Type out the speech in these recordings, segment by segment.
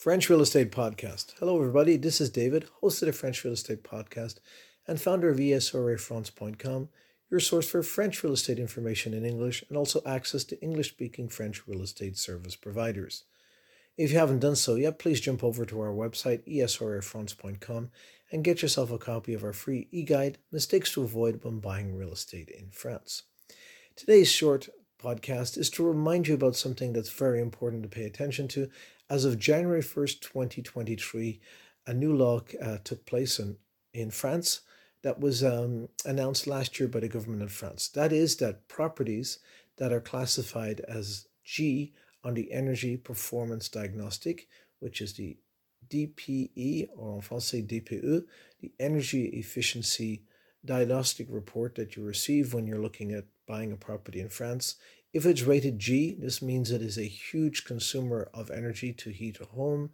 French Real Estate Podcast. Hello, everybody. This is David, host of the French Real Estate Podcast and founder of ESREFrance.com, your source for French real estate information in English and also access to English speaking French real estate service providers. If you haven't done so yet, please jump over to our website, ESREFrance.com, and get yourself a copy of our free e guide, Mistakes to Avoid When Buying Real Estate in France. Today's short podcast is to remind you about something that's very important to pay attention to. As of January 1st, 2023, a new law uh, took place in, in France that was um, announced last year by the government of France. That is, that properties that are classified as G on the Energy Performance Diagnostic, which is the DPE, or en français DPE, the Energy Efficiency Diagnostic Report that you receive when you're looking at buying a property in France. If it's rated G, this means it is a huge consumer of energy to heat a home.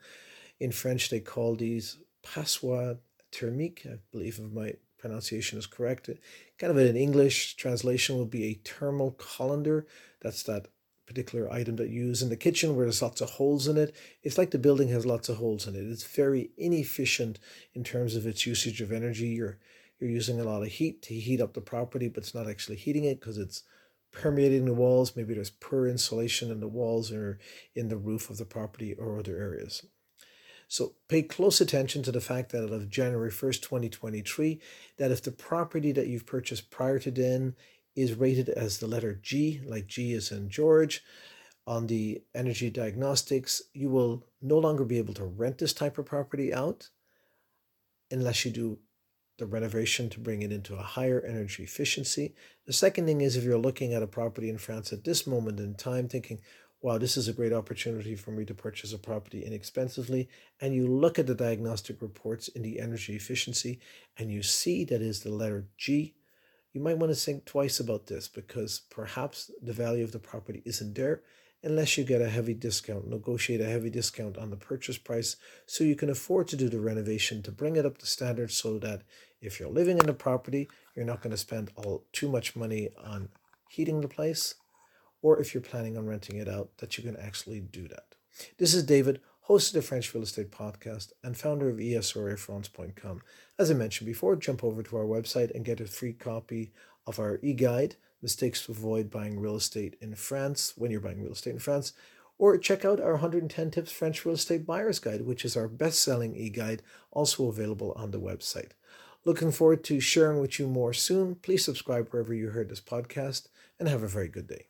In French, they call these passoires thermique, I believe if my pronunciation is correct. Kind of an English translation would be a thermal colander. That's that particular item that you use in the kitchen where there's lots of holes in it. It's like the building has lots of holes in it. It's very inefficient in terms of its usage of energy. You're you're using a lot of heat to heat up the property, but it's not actually heating it because it's permeating the walls. Maybe there's poor insulation in the walls or in the roof of the property or other areas. So pay close attention to the fact that of January 1st, 2023, that if the property that you've purchased prior to then is rated as the letter G, like G is in George, on the energy diagnostics, you will no longer be able to rent this type of property out unless you do the renovation to bring it into a higher energy efficiency. The second thing is if you're looking at a property in France at this moment in time, thinking, wow, this is a great opportunity for me to purchase a property inexpensively, and you look at the diagnostic reports in the energy efficiency and you see that is the letter G, you might want to think twice about this because perhaps the value of the property isn't there unless you get a heavy discount, negotiate a heavy discount on the purchase price so you can afford to do the renovation to bring it up to standard so that if you're living in the property, you're not going to spend all too much money on heating the place, or if you're planning on renting it out, that you can actually do that. This is David, host of the French Real Estate Podcast and founder of ESREFrance.com. As I mentioned before, jump over to our website and get a free copy of our e-guide, Mistakes to Avoid Buying Real Estate in France, when you're buying real estate in France, or check out our 110 Tips French Real Estate Buyer's Guide, which is our best-selling e-guide, also available on the website. Looking forward to sharing with you more soon. Please subscribe wherever you heard this podcast and have a very good day.